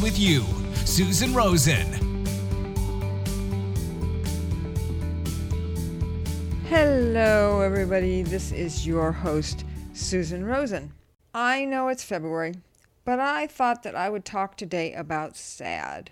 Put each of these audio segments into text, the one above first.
with you. Susan Rosen. Hello, everybody. This is your host, Susan Rosen. I know it's February, but I thought that I would talk today about SAD,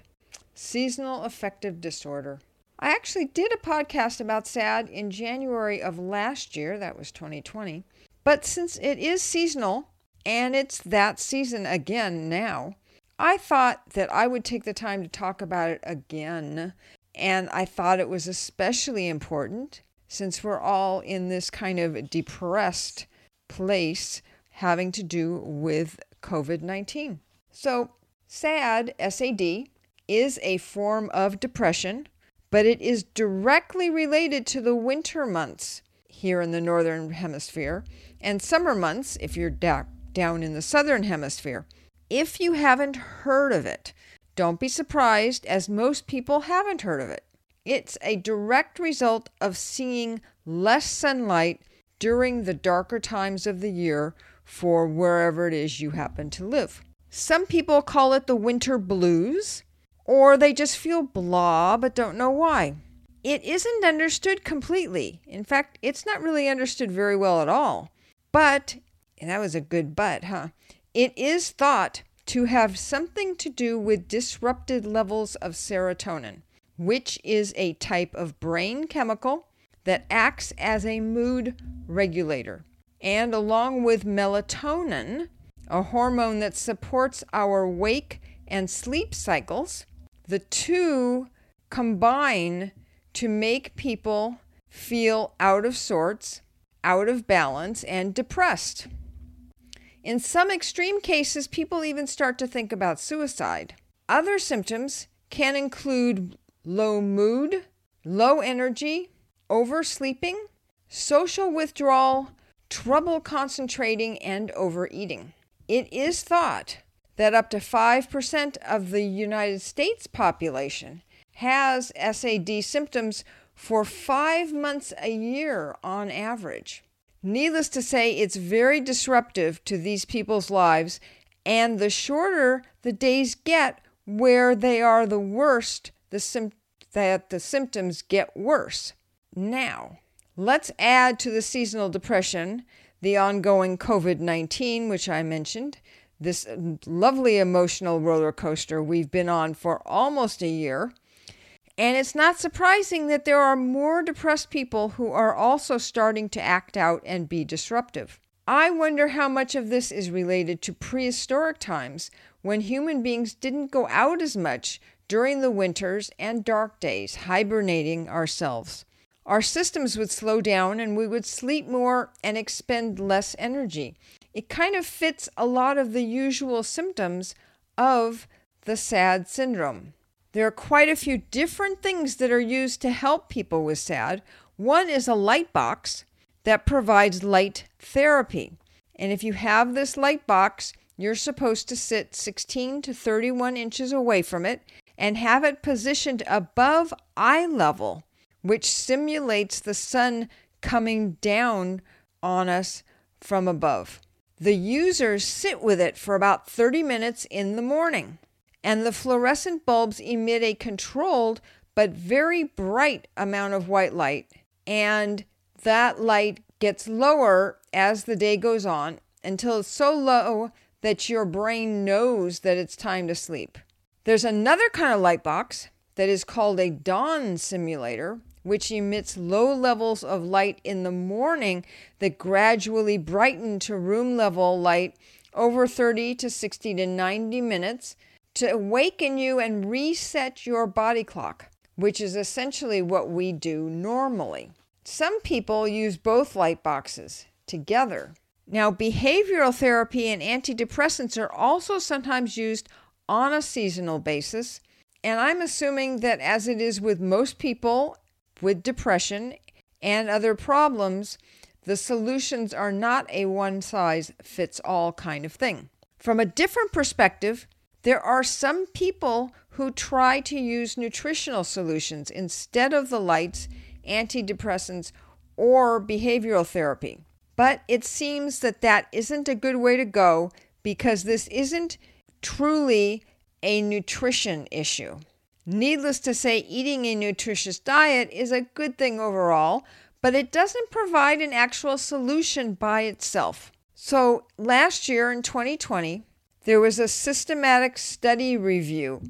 seasonal affective disorder. I actually did a podcast about SAD in January of last year, that was 2020. But since it is seasonal and it's that season again now, I thought that I would take the time to talk about it again. And I thought it was especially important since we're all in this kind of depressed place having to do with COVID 19. So, SAD, SAD, is a form of depression, but it is directly related to the winter months here in the Northern Hemisphere and summer months if you're da- down in the Southern Hemisphere. If you haven't heard of it, don't be surprised, as most people haven't heard of it. It's a direct result of seeing less sunlight during the darker times of the year for wherever it is you happen to live. Some people call it the winter blues, or they just feel blah but don't know why. It isn't understood completely. In fact, it's not really understood very well at all. But, and that was a good but, huh? It is thought to have something to do with disrupted levels of serotonin, which is a type of brain chemical that acts as a mood regulator. And along with melatonin, a hormone that supports our wake and sleep cycles, the two combine to make people feel out of sorts, out of balance, and depressed. In some extreme cases, people even start to think about suicide. Other symptoms can include low mood, low energy, oversleeping, social withdrawal, trouble concentrating, and overeating. It is thought that up to 5% of the United States population has SAD symptoms for five months a year on average. Needless to say, it's very disruptive to these people's lives, and the shorter the days get where they are the worst, the sim- that the symptoms get worse. Now, let's add to the seasonal depression the ongoing COVID 19, which I mentioned, this lovely emotional roller coaster we've been on for almost a year and it's not surprising that there are more depressed people who are also starting to act out and be disruptive. I wonder how much of this is related to prehistoric times when human beings didn't go out as much during the winters and dark days, hibernating ourselves. Our systems would slow down and we would sleep more and expend less energy. It kind of fits a lot of the usual symptoms of the SAD syndrome. There are quite a few different things that are used to help people with SAD. One is a light box that provides light therapy. And if you have this light box, you're supposed to sit 16 to 31 inches away from it and have it positioned above eye level, which simulates the sun coming down on us from above. The users sit with it for about 30 minutes in the morning and the fluorescent bulbs emit a controlled but very bright amount of white light. And that light gets lower as the day goes on until it's so low that your brain knows that it's time to sleep. There's another kind of light box that is called a dawn simulator, which emits low levels of light in the morning that gradually brighten to room level light over 30 to 60 to 90 minutes to awaken you and reset your body clock, which is essentially what we do normally. Some people use both light boxes together. Now, behavioral therapy and antidepressants are also sometimes used on a seasonal basis. And I'm assuming that, as it is with most people with depression and other problems, the solutions are not a one size fits all kind of thing. From a different perspective, there are some people who try to use nutritional solutions instead of the lights, antidepressants, or behavioral therapy. But it seems that that isn't a good way to go because this isn't truly a nutrition issue. Needless to say, eating a nutritious diet is a good thing overall, but it doesn't provide an actual solution by itself. So, last year in 2020, there was a systematic study review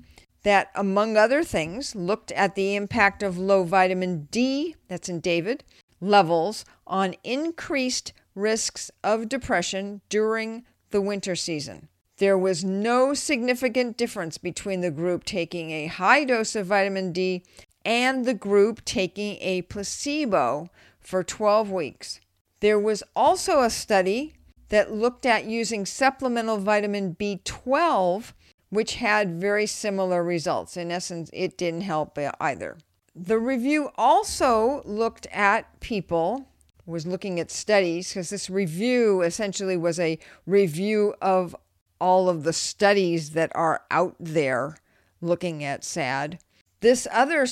that, among other things, looked at the impact of low vitamin D, that's in David, levels on increased risks of depression during the winter season. There was no significant difference between the group taking a high dose of vitamin D and the group taking a placebo for 12 weeks. There was also a study that looked at using supplemental vitamin B12, which had very similar results. In essence, it didn't help either. The review also looked at people was looking at studies because this review essentially was a review of all of the studies that are out there looking at SAD. This other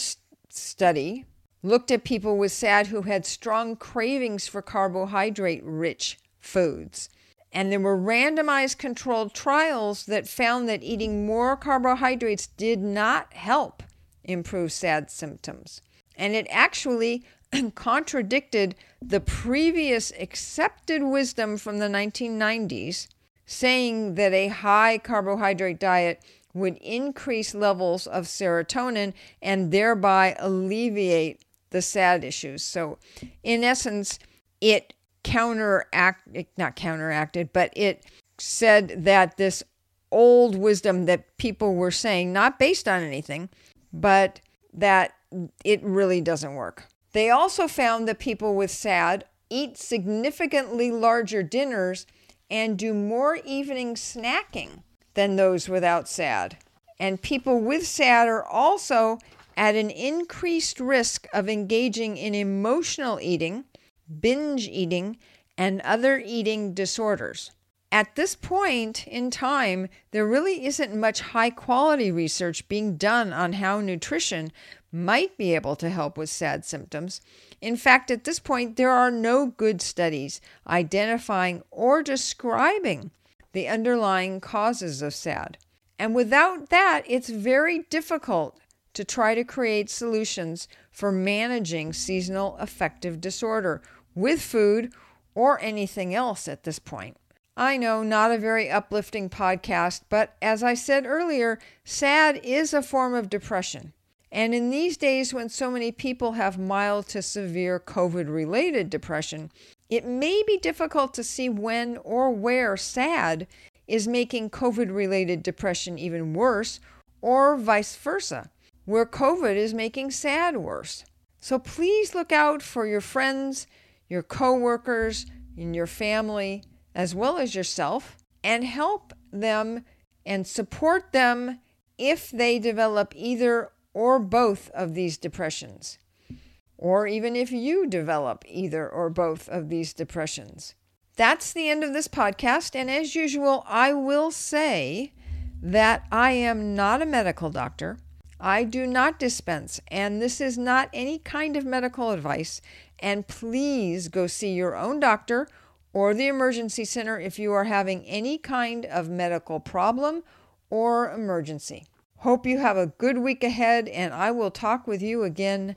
study looked at people with SAD who had strong cravings for carbohydrate rich foods. And there were randomized controlled trials that found that eating more carbohydrates did not help improve SAD symptoms. And it actually contradicted the previous accepted wisdom from the 1990s, saying that a high carbohydrate diet would increase levels of serotonin and thereby alleviate the sad issues. So, in essence, it counteract eh, not counteracted, but it said that this old wisdom that people were saying, not based on anything, but that it really doesn't work. They also found that people with SAD eat significantly larger dinners and do more evening snacking than those without SAD. And people with SAD are also at an increased risk of engaging in emotional eating, binge eating, and other eating disorders. At this point in time, there really isn't much high quality research being done on how nutrition might be able to help with SAD symptoms. In fact, at this point, there are no good studies identifying or describing the underlying causes of SAD. And without that, it's very difficult to try to create solutions for managing seasonal affective disorder with food or anything else at this point. I know, not a very uplifting podcast, but as I said earlier, SAD is a form of depression. And in these days when so many people have mild to severe COVID related depression, it may be difficult to see when or where SAD is making COVID related depression even worse, or vice versa, where COVID is making SAD worse. So please look out for your friends, your coworkers, and your family, as well as yourself, and help them and support them if they develop either or both of these depressions, or even if you develop either or both of these depressions. That's the end of this podcast, and as usual, I will say that I am not a medical doctor. I do not dispense, and this is not any kind of medical advice. And please go see your own doctor or the emergency center if you are having any kind of medical problem or emergency. Hope you have a good week ahead, and I will talk with you again